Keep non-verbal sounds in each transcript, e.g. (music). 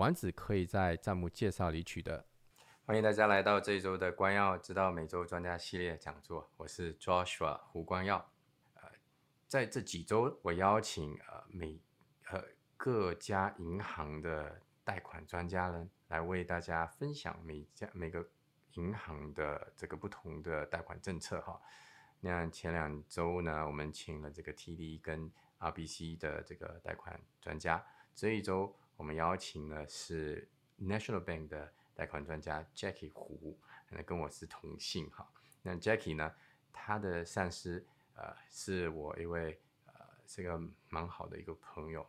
丸子可以在账目介绍里取得。欢迎大家来到这一周的关耀知道每周专家系列讲座，我是 Joshua 胡光耀。呃，在这几周，我邀请呃每呃各家银行的贷款专家呢，来为大家分享每家每个银行的这个不同的贷款政策哈。那前两周呢，我们请了这个 TD 跟 RBC 的这个贷款专家，这一周。我们邀请的是 National Bank 的贷款专家 Jackie 胡，那跟我是同姓哈。那 Jackie 呢，他的上司呃是我一位呃是个蛮好的一个朋友。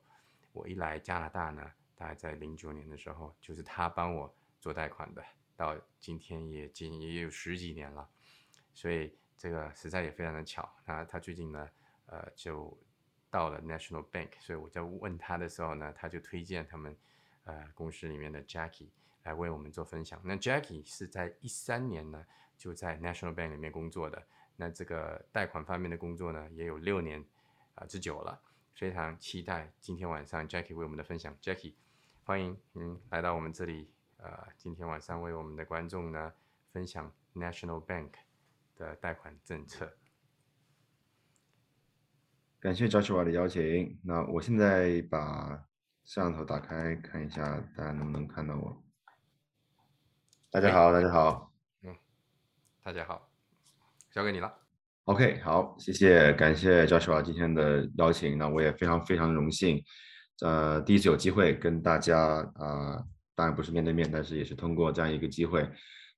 我一来加拿大呢，大概在零九年的时候，就是他帮我做贷款的，到今天也近也有十几年了，所以这个实在也非常的巧。那他最近呢，呃就。到了 National Bank，所以我在问他的时候呢，他就推荐他们呃公司里面的 Jackie 来为我们做分享。那 Jackie 是在一三年呢就在 National Bank 里面工作的，那这个贷款方面的工作呢也有六年啊之久了，非常期待今天晚上 Jackie 为我们的分享。Jackie，欢迎您来到我们这里，呃，今天晚上为我们的观众呢分享 National Bank 的贷款政策。感谢 Joshua 的邀请。那我现在把摄像头打开，看一下大家能不能看到我。大家好，大家好。嗯，大家好，交给你了。OK，好，谢谢，感谢 Joshua 今天的邀请。那我也非常非常荣幸，呃，第一次有机会跟大家啊，当然不是面对面，但是也是通过这样一个机会。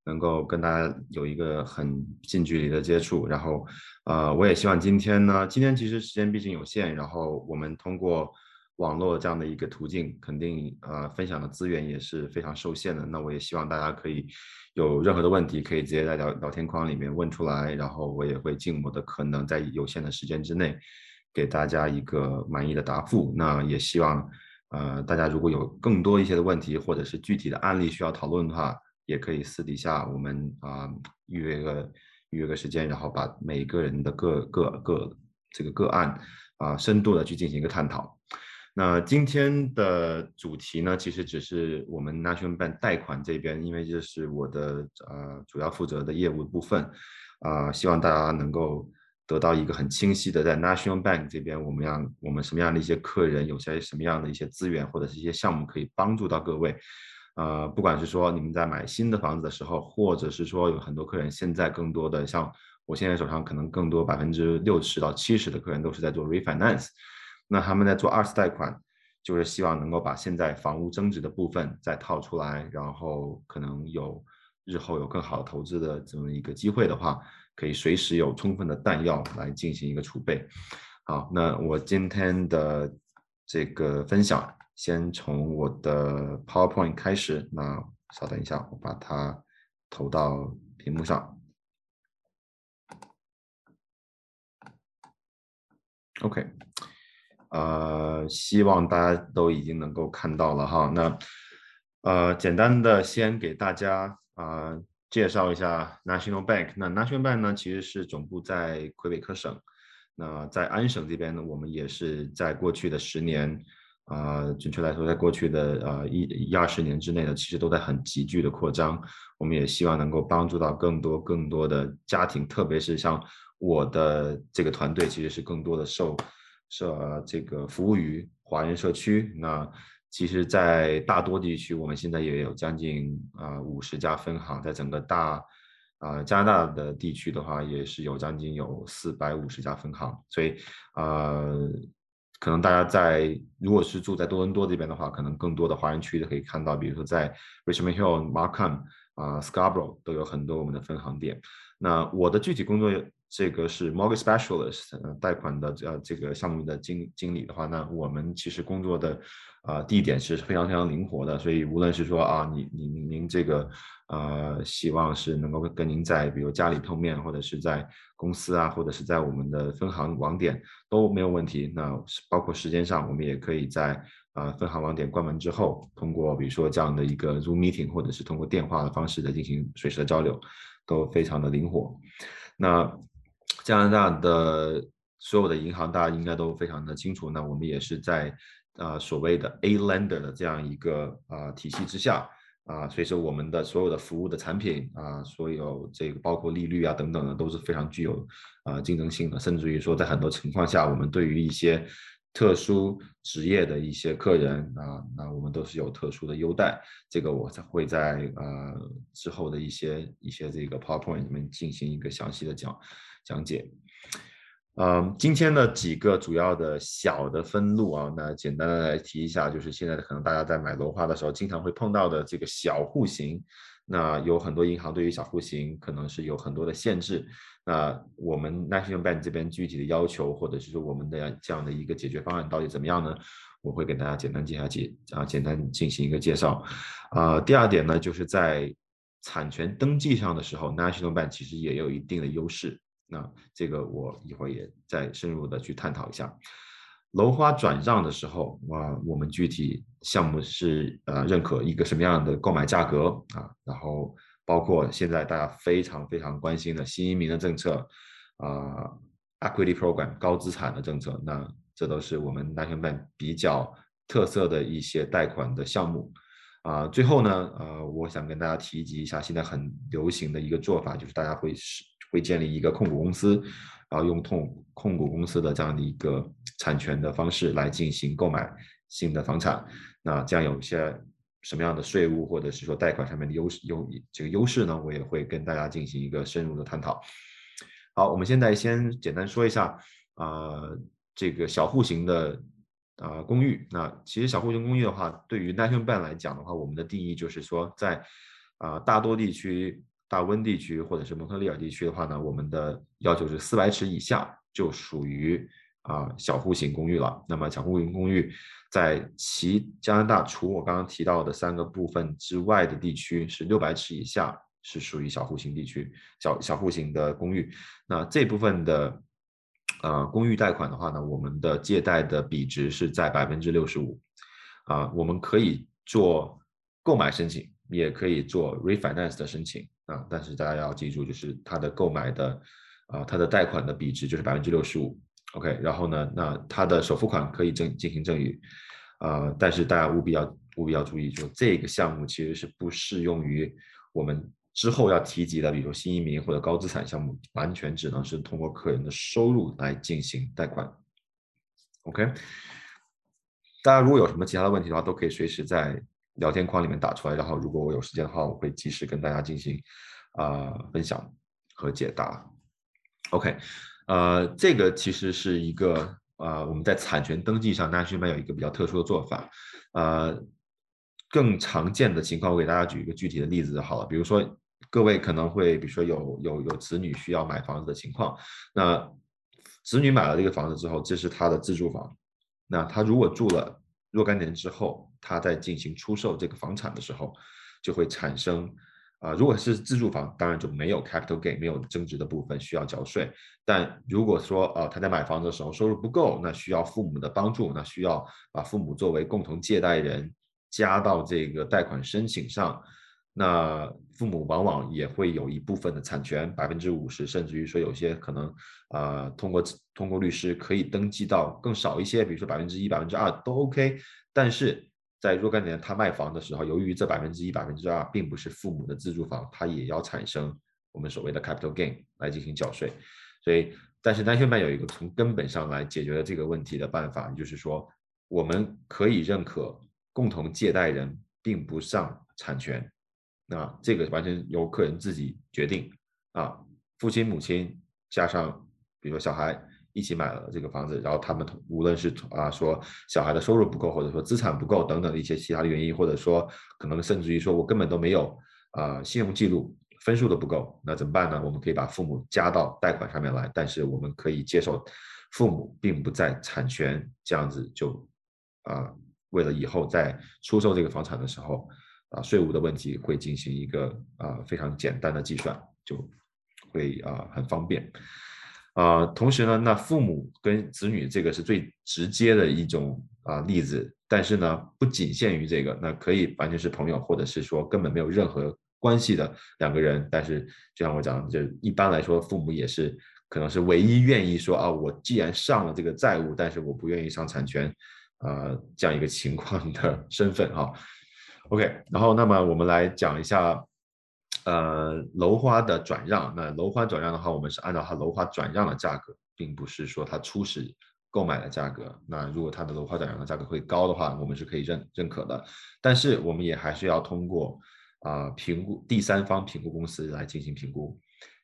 能够跟大家有一个很近距离的接触，然后，呃，我也希望今天呢，今天其实时间毕竟有限，然后我们通过网络这样的一个途径，肯定呃分享的资源也是非常受限的。那我也希望大家可以有任何的问题，可以直接在聊聊天框里面问出来，然后我也会尽我的可能，在有限的时间之内，给大家一个满意的答复。那也希望，呃，大家如果有更多一些的问题，或者是具体的案例需要讨论的话。也可以私底下我们啊预约个预约个时间，然后把每个人的个个个这个个案啊深度的去进行一个探讨。那今天的主题呢，其实只是我们 National Bank 贷款这边，因为这是我的呃主要负责的业务部分啊，希望大家能够得到一个很清晰的，在 National Bank 这边，我们样我们什么样的一些客人，有些什么样的一些资源或者是一些项目可以帮助到各位。呃，不管是说你们在买新的房子的时候，或者是说有很多客人现在更多的像我现在手上可能更多百分之六十到七十的客人都是在做 refinance，那他们在做二次贷款，就是希望能够把现在房屋增值的部分再套出来，然后可能有日后有更好的投资的这么一个机会的话，可以随时有充分的弹药来进行一个储备。好，那我今天的这个分享。先从我的 PowerPoint 开始，那稍等一下，我把它投到屏幕上。OK，呃，希望大家都已经能够看到了哈。那呃，简单的先给大家啊介绍一下 National Bank。那 National Bank 呢，其实是总部在魁北克省。那在安省这边呢，我们也是在过去的十年。啊，准确来说，在过去的呃一一二十年之内呢，其实都在很急剧的扩张。我们也希望能够帮助到更多更多的家庭，特别是像我的这个团队，其实是更多的受受这个服务于华人社区。那其实，在大多地区，我们现在也有将近啊五十家分行，在整个大啊加拿大的地区的话，也是有将近有四百五十家分行。所以啊。可能大家在如果是住在多伦多这边的话，可能更多的华人区可以看到，比如说在 Richmond Hill、Markham 啊、Scarborough 都有很多我们的分行店。那我的具体工作这个是 mortgage specialist 呃贷款的呃这个项目的经经理的话，那我们其实工作的啊地点是非常非常灵活的，所以无论是说啊你你您这个呃希望是能够跟您在比如家里碰面，或者是在公司啊，或者是在我们的分行网点都没有问题。那包括时间上，我们也可以在啊分行网点关门之后，通过比如说这样的一个 Zoom meeting，或者是通过电话的方式来进行随时的交流，都非常的灵活。那加拿大的所有的银行，大家应该都非常的清楚。那我们也是在啊所谓的 A lender 的这样一个啊体系之下啊，所以说我们的所有的服务的产品啊，所有这个包括利率啊等等的，都是非常具有啊竞争性的。甚至于说，在很多情况下，我们对于一些特殊职业的一些客人啊，那我们都是有特殊的优待。这个我才会在呃之后的一些一些这个 PowerPoint 里面进行一个详细的讲。讲解，嗯，今天的几个主要的小的分路啊，那简单的来提一下，就是现在可能大家在买楼花的时候经常会碰到的这个小户型，那有很多银行对于小户型可能是有很多的限制，那我们 National Bank 这边具体的要求或者是说我们的这样的一个解决方案到底怎么样呢？我会给大家简单介绍解啊，简单进行一个介绍，啊，第二点呢，就是在产权登记上的时候，National Bank 其实也有一定的优势。那这个我一会儿也再深入的去探讨一下，楼花转让的时候啊，我们具体项目是呃认可一个什么样的购买价格啊，然后包括现在大家非常非常关心的新移民的政策啊，equity program 高资产的政策，那这都是我们 n a t i o n Bank 比较特色的一些贷款的项目啊。最后呢，呃，我想跟大家提及一下现在很流行的一个做法，就是大家会是。会建立一个控股公司，然后用控控股公司的这样的一个产权的方式来进行购买新的房产。那这样有一些什么样的税务或者是说贷款上面的优势优这个优势呢？我也会跟大家进行一个深入的探讨。好，我们现在先简单说一下啊，这个小户型的啊公寓。那其实小户型公寓的话，对于 National Bank 来讲的话，我们的定义就是说在啊大多地区。大温地区或者是蒙特利尔地区的话呢，我们的要求是四百尺以下就属于啊小户型公寓了。那么小户型公寓在其加拿大除我刚刚提到的三个部分之外的地区是六百尺以下是属于小户型地区，小小户型的公寓。那这部分的呃公寓贷款的话呢，我们的借贷的比值是在百分之六十五啊，我们可以做购买申请，也可以做 refinance 的申请。啊，但是大家要记住，就是它的购买的，啊，它的贷款的比值就是百分之六十五，OK，然后呢，那它的首付款可以赠进行赠与，啊，但是大家务必要务必要注意，就这个项目其实是不适用于我们之后要提及的，比如新移民或者高资产项目，完全只能是通过客人的收入来进行贷款，OK，大家如果有什么其他的问题的话，都可以随时在。聊天框里面打出来，然后如果我有时间的话，我会及时跟大家进行啊分享和解答。OK，呃，这个其实是一个呃我们在产权登记上，National Bank 有一个比较特殊的做法。呃，更常见的情况，我给大家举一个具体的例子就好了。比如说，各位可能会，比如说有有有子女需要买房子的情况，那子女买了这个房子之后，这是他的自住房，那他如果住了若干年之后，他在进行出售这个房产的时候，就会产生啊，如果是自住房，当然就没有 capital gain，没有增值的部分需要交税。但如果说啊，他在买房的时候收入不够，那需要父母的帮助，那需要把父母作为共同借贷人加到这个贷款申请上，那父母往往也会有一部分的产权，百分之五十，甚至于说有些可能啊，通过通过律师可以登记到更少一些，比如说百分之一、百分之二都 OK，但是。在若干年他卖房的时候，由于这百分之一、百分之二并不是父母的自住房，他也要产生我们所谓的 capital gain 来进行缴税。所以，但是单宣办有一个从根本上来解决了这个问题的办法，就是说我们可以认可共同借贷人并不上产权，那这个完全由客人自己决定啊，父亲、母亲加上比如说小孩。一起买了这个房子，然后他们无论是啊说小孩的收入不够，或者说资产不够等等一些其他的原因，或者说可能甚至于说我根本都没有啊信用记录，分数都不够，那怎么办呢？我们可以把父母加到贷款上面来，但是我们可以接受父母并不在产权，这样子就啊，为了以后在出售这个房产的时候啊，税务的问题会进行一个啊非常简单的计算，就会啊很方便。啊，同时呢，那父母跟子女这个是最直接的一种啊例子，但是呢，不仅限于这个，那可以完全是朋友，或者是说根本没有任何关系的两个人，但是就像我讲，就一般来说，父母也是可能是唯一愿意说啊，我既然上了这个债务，但是我不愿意上产权，啊，这样一个情况的 (laughs) 身份哈。OK，然后那么我们来讲一下。呃，楼花的转让，那楼花转让的话，我们是按照它楼花转让的价格，并不是说它初始购买的价格。那如果它的楼花转让的价格会高的话，我们是可以认认可的。但是我们也还是要通过啊评估第三方评估公司来进行评估。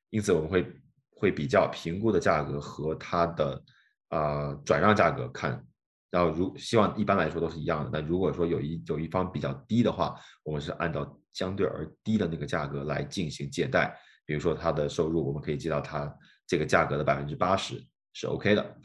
因此我们会会比较评估的价格和它的啊转让价格看。然后如希望一般来说都是一样的。那如果说有一有一方比较低的话，我们是按照相对而低的那个价格来进行借贷。比如说他的收入，我们可以借到他这个价格的百分之八十是 OK 的。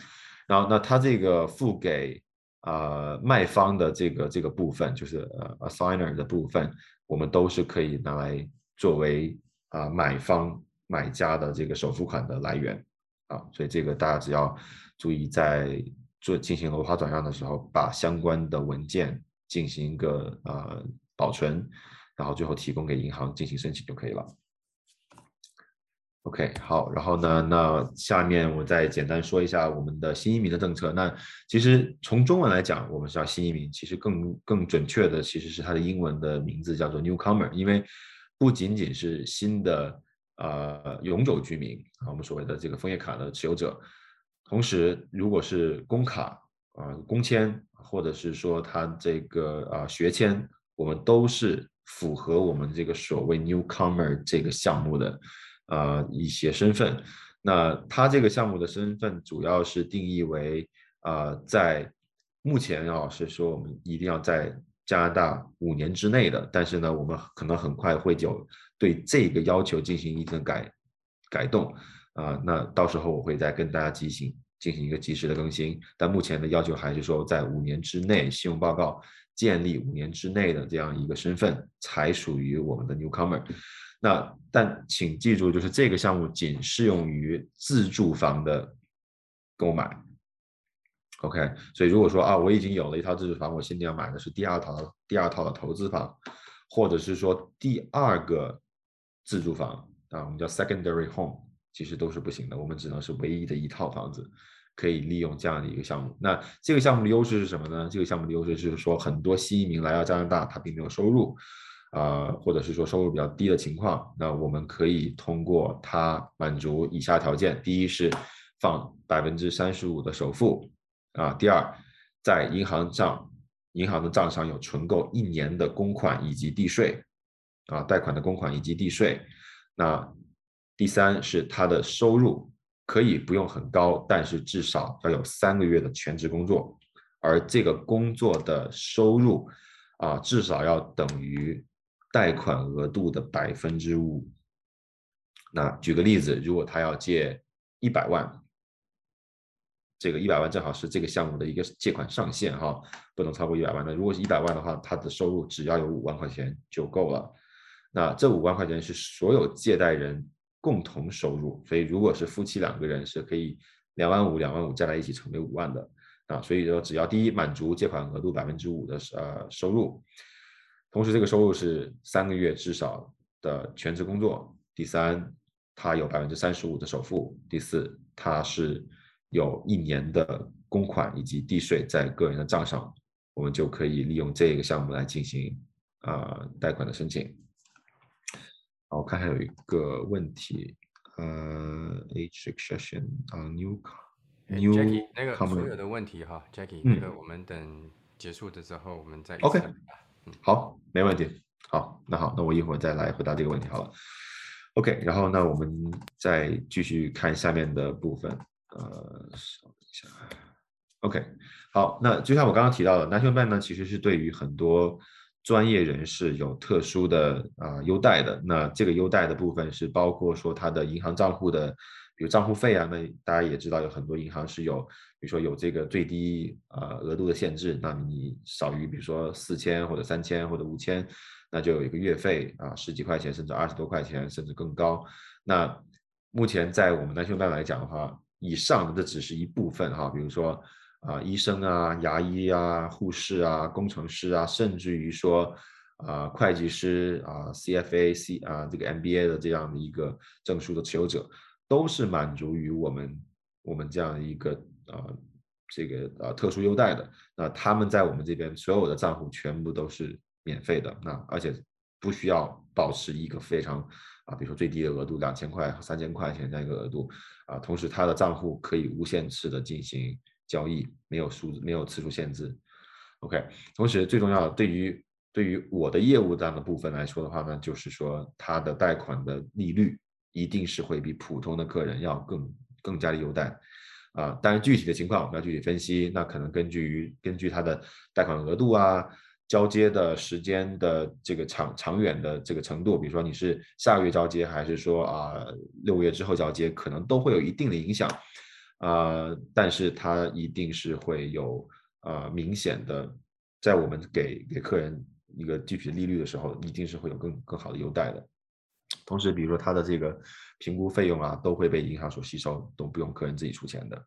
然后那他这个付给啊卖方的这个这个部分，就是呃 assigner 的部分，我们都是可以拿来作为啊买方买家的这个首付款的来源啊。所以这个大家只要注意在。做进行楼花转让的时候，把相关的文件进行一个呃保存，然后最后提供给银行进行申请就可以了。OK，好，然后呢，那下面我再简单说一下我们的新移民的政策。那其实从中文来讲，我们叫新移民，其实更更准确的其实是它的英文的名字叫做 newcomer，因为不仅仅是新的呃永久居民啊，我们所谓的这个枫叶卡的持有者。同时，如果是工卡啊、工签，或者是说他这个啊学签，我们都是符合我们这个所谓 newcomer 这个项目的啊一些身份。那他这个项目的身份主要是定义为啊，在目前啊是说我们一定要在加拿大五年之内的，但是呢，我们可能很快会就对这个要求进行一定改改动。啊，那到时候我会再跟大家进行进行一个及时的更新。但目前的要求还是说，在五年之内，信用报告建立五年之内的这样一个身份才属于我们的 newcomer。那但请记住，就是这个项目仅适用于自住房的购买。OK，所以如果说啊，我已经有了一套自住房，我现在要买的是第二套第二套的投资房，或者是说第二个自住房啊，我们叫 secondary home。其实都是不行的，我们只能是唯一的一套房子可以利用这样的一个项目。那这个项目的优势是什么呢？这个项目的优势就是说，很多新移民来到加拿大，他并没有收入，啊，或者是说收入比较低的情况，那我们可以通过他满足以下条件：第一是放百分之三十五的首付，啊，第二在银行账银行的账上有存够一年的公款以及地税，啊，贷款的公款以及地税，那。第三是他的收入可以不用很高，但是至少要有三个月的全职工作，而这个工作的收入啊，至少要等于贷款额度的百分之五。那举个例子，如果他要借一百万，这个一百万正好是这个项目的一个借款上限哈，不能超过一百万。那如果是一百万的话，他的收入只要有五万块钱就够了。那这五万块钱是所有借贷人。共同收入，所以如果是夫妻两个人是可以两万五、两万五加在一起成为五万的啊。所以说，只要第一满足借款额度百分之五的呃收入，同时这个收入是三个月至少的全职工作。第三，他有百分之三十五的首付。第四，他是有一年的公款以及地税在个人的账上，我们就可以利用这个项目来进行啊贷款的申请。我看还有一个问题，呃，age succession on new new Jackie 那个所有的问题哈，Jackie 那个我们等结束的时候我们再 OK，好，没问题，好，那好，那我一会儿再来回答这个问题好了，OK，然后那我们再继续看下面的部分，呃，稍等一下，OK，好，那就像我刚刚提到的，National Bank 呢其实是对于很多专业人士有特殊的啊优待的。那这个优待的部分是包括说他的银行账户的，比如账户费啊。那大家也知道有很多银行是有，比如说有这个最低啊额度的限制，那你少于比如说四千或者三千或者五千，那就有一个月费啊十几块钱甚至二十多块钱甚至更高。那目前在我们南兄弟来讲的话，以上的这只是一部分哈，比如说。啊，医生啊，牙医啊，护士啊，工程师啊，甚至于说，啊，会计师啊，CFA、C 啊，这个 MBA 的这样的一个证书的持有者，都是满足于我们我们这样一个啊，这个呃特殊优待的。那他们在我们这边所有的账户全部都是免费的，那而且不需要保持一个非常啊，比如说最低的额度两千块、三千块钱这样一个额度啊，同时他的账户可以无限次的进行。交易没有数，没有次数限制，OK。同时，最重要的对于对于我的业务这样的部分来说的话呢，就是说它的贷款的利率一定是会比普通的客人要更更加的优待啊。当然，具体的情况我们要具体分析，那可能根据于根据它的贷款额度啊、交接的时间的这个长长远的这个程度，比如说你是下个月交接，还是说啊六个月之后交接，可能都会有一定的影响。啊，但是它一定是会有啊明显的，在我们给给客人一个具体利率的时候，一定是会有更更好的优待的。同时，比如说它的这个评估费用啊，都会被银行所吸收，都不用客人自己出钱的。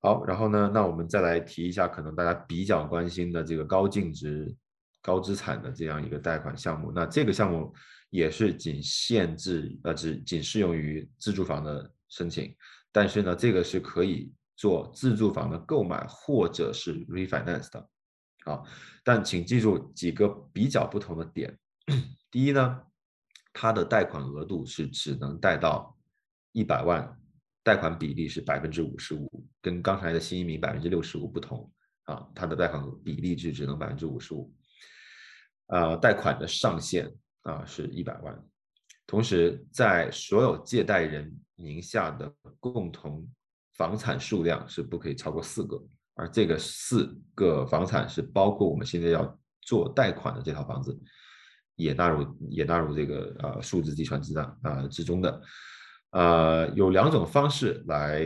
好，然后呢，那我们再来提一下可能大家比较关心的这个高净值、高资产的这样一个贷款项目。那这个项目也是仅限制呃只仅适用于自住房的申请。但是呢，这个是可以做自住房的购买或者是 refinance 的，啊，但请记住几个比较不同的点。第一呢，它的贷款额度是只能贷到一百万，贷款比例是百分之五十五，跟刚才的新移民百分之六十五不同啊，它的贷款比例是只能百分之五十五，呃，贷款的上限啊是一百万。同时，在所有借贷人名下的共同房产数量是不可以超过四个，而这个四个房产是包括我们现在要做贷款的这套房子，也纳入也纳入这个呃数字计算之上啊之中的。呃，有两种方式来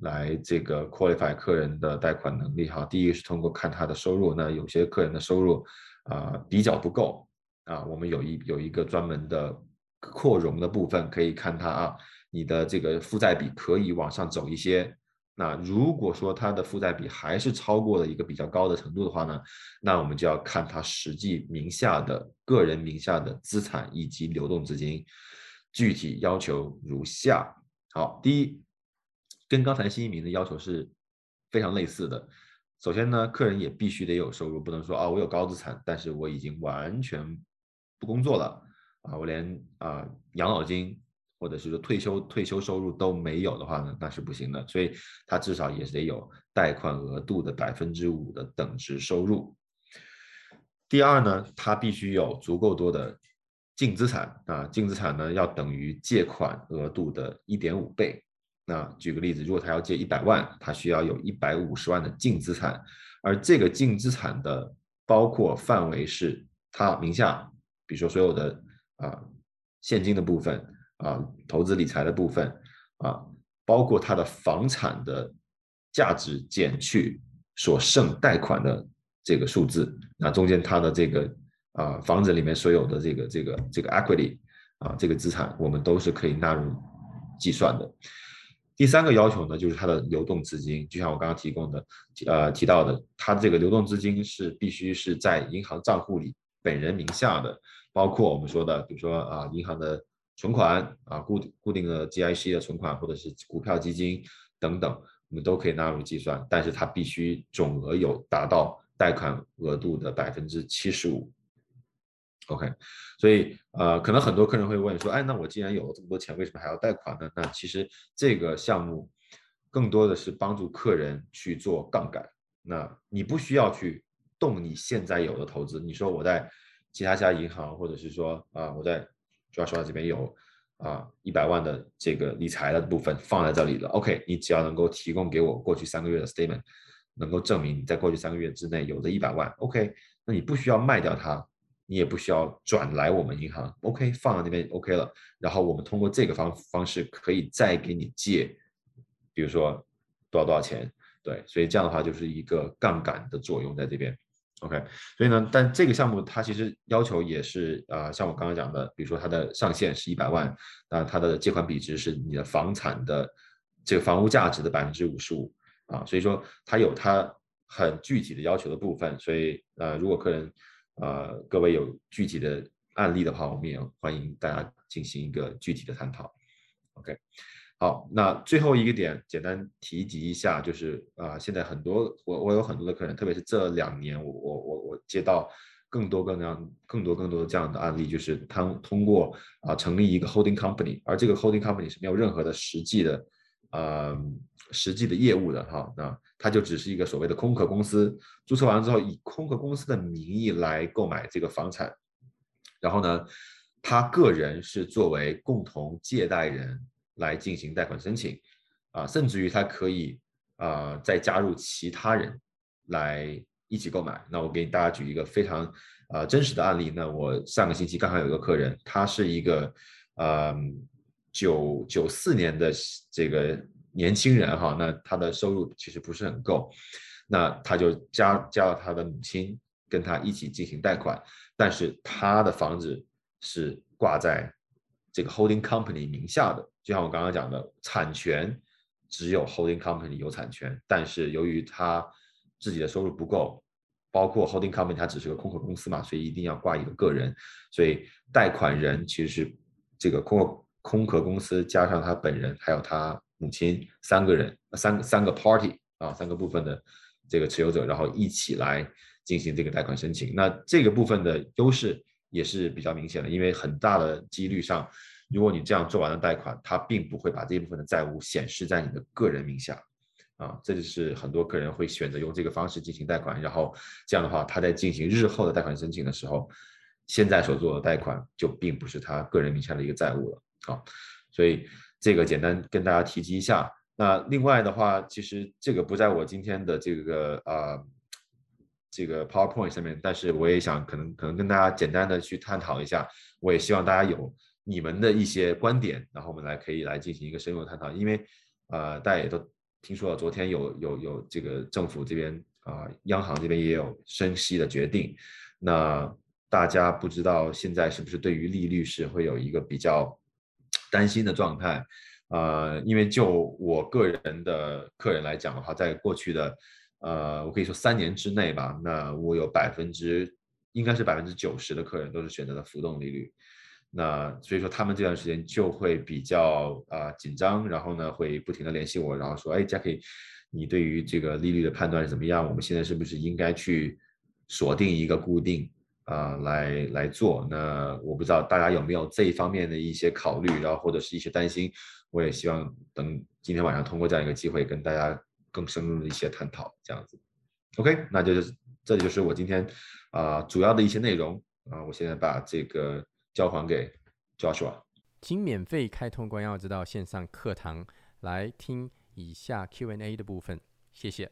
来这个 qualify 客人的贷款能力哈。第一个是通过看他的收入，那有些客人的收入啊比较不够啊，我们有一有一个专门的。扩容的部分可以看它啊，你的这个负债比可以往上走一些。那如果说它的负债比还是超过了一个比较高的程度的话呢，那我们就要看它实际名下的个人名下的资产以及流动资金。具体要求如下：好，第一，跟刚才新移民的要求是非常类似的。首先呢，客人也必须得有收入，不能说啊，我有高资产，但是我已经完全不工作了。啊，我连啊养老金或者是说退休退休收入都没有的话呢，那是不行的。所以他至少也是得有贷款额度的百分之五的等值收入。第二呢，他必须有足够多的净资产啊，净资产呢要等于借款额度的一点五倍。那举个例子，如果他要借一百万，他需要有一百五十万的净资产，而这个净资产的包括范围是他名下，比如说所有的。啊，现金的部分啊，投资理财的部分啊，包括它的房产的价值减去所剩贷款的这个数字，那中间它的这个啊房子里面所有的这个这个这个 equity 啊这个资产，我们都是可以纳入计算的。第三个要求呢，就是它的流动资金，就像我刚刚提供的呃提到的，它这个流动资金是必须是在银行账户里本人名下的。包括我们说的，比如说啊，银行的存款啊，固固定的 GIC 的存款，或者是股票基金等等，我们都可以纳入计算。但是它必须总额有达到贷款额度的百分之七十五。OK，所以呃，可能很多客人会问说，哎，那我既然有了这么多钱，为什么还要贷款呢？那其实这个项目更多的是帮助客人去做杠杆。那你不需要去动你现在有的投资。你说我在其他家银行，或者是说啊，我在 Joshua 这边有啊一百万的这个理财的部分放在这里了。OK，你只要能够提供给我过去三个月的 statement，能够证明你在过去三个月之内有这一百万，OK，那你不需要卖掉它，你也不需要转来我们银行，OK，放在那边 OK 了。然后我们通过这个方方式可以再给你借，比如说多少多少钱，对，所以这样的话就是一个杠杆的作用在这边。OK，所以呢，但这个项目它其实要求也是啊，像我刚刚讲的，比如说它的上限是一百万，那它的借款比值是你的房产的这个房屋价值的百分之五十五啊，所以说它有它很具体的要求的部分，所以呃，如果客人呃各位有具体的案例的话，我们也欢迎大家进行一个具体的探讨。OK。好，那最后一个点，简单提及一下，就是啊，现在很多我我有很多的客人，特别是这两年，我我我我接到更多更样更多更多的这样的案例，就是他通过啊成立一个 holding company，而这个 holding company 是没有任何的实际的呃实际的业务的哈，那它就只是一个所谓的空壳公司，注册完之后以空壳公司的名义来购买这个房产，然后呢，他个人是作为共同借贷人。来进行贷款申请，啊，甚至于他可以啊再加入其他人来一起购买。那我给大家举一个非常啊真实的案例。那我上个星期刚好有一个客人，他是一个呃九九四年的这个年轻人哈，那他的收入其实不是很够，那他就加加了他的母亲跟他一起进行贷款，但是他的房子是挂在这个 holding company 名下的。就像我刚刚讲的，产权只有 holding company 有产权，但是由于他自己的收入不够，包括 holding company 它只是个空壳公司嘛，所以一定要挂一个个人，所以贷款人其实是这个空壳空壳公司加上他本人还有他母亲三个人，三三个 party 啊，三个部分的这个持有者，然后一起来进行这个贷款申请。那这个部分的优势也是比较明显的，因为很大的几率上。如果你这样做完了贷款，他并不会把这一部分的债务显示在你的个人名下，啊，这就是很多客人会选择用这个方式进行贷款，然后这样的话，他在进行日后的贷款申请的时候，现在所做的贷款就并不是他个人名下的一个债务了，啊，所以这个简单跟大家提及一下。那另外的话，其实这个不在我今天的这个啊这个 PowerPoint 上面，但是我也想可能可能跟大家简单的去探讨一下，我也希望大家有。你们的一些观点，然后我们来可以来进行一个深入的探讨。因为，呃，大家也都听说了，昨天有有有这个政府这边啊，央行这边也有升息的决定。那大家不知道现在是不是对于利率是会有一个比较担心的状态？呃，因为就我个人的客人来讲的话，在过去的呃，我可以说三年之内吧，那我有百分之应该是百分之九十的客人都是选择了浮动利率。那所以说他们这段时间就会比较啊紧张，然后呢会不停的联系我，然后说，哎，Jackie，你对于这个利率的判断是怎么样？我们现在是不是应该去锁定一个固定啊来来做？那我不知道大家有没有这一方面的一些考虑，然后或者是一些担心。我也希望等今天晚上通过这样一个机会，跟大家更深入的一些探讨，这样子。OK，那就是这就是我今天啊主要的一些内容啊，我现在把这个。交还给 Joshua，请免费开通关耀之道线上课堂来听以下 Q&A 的部分，谢谢。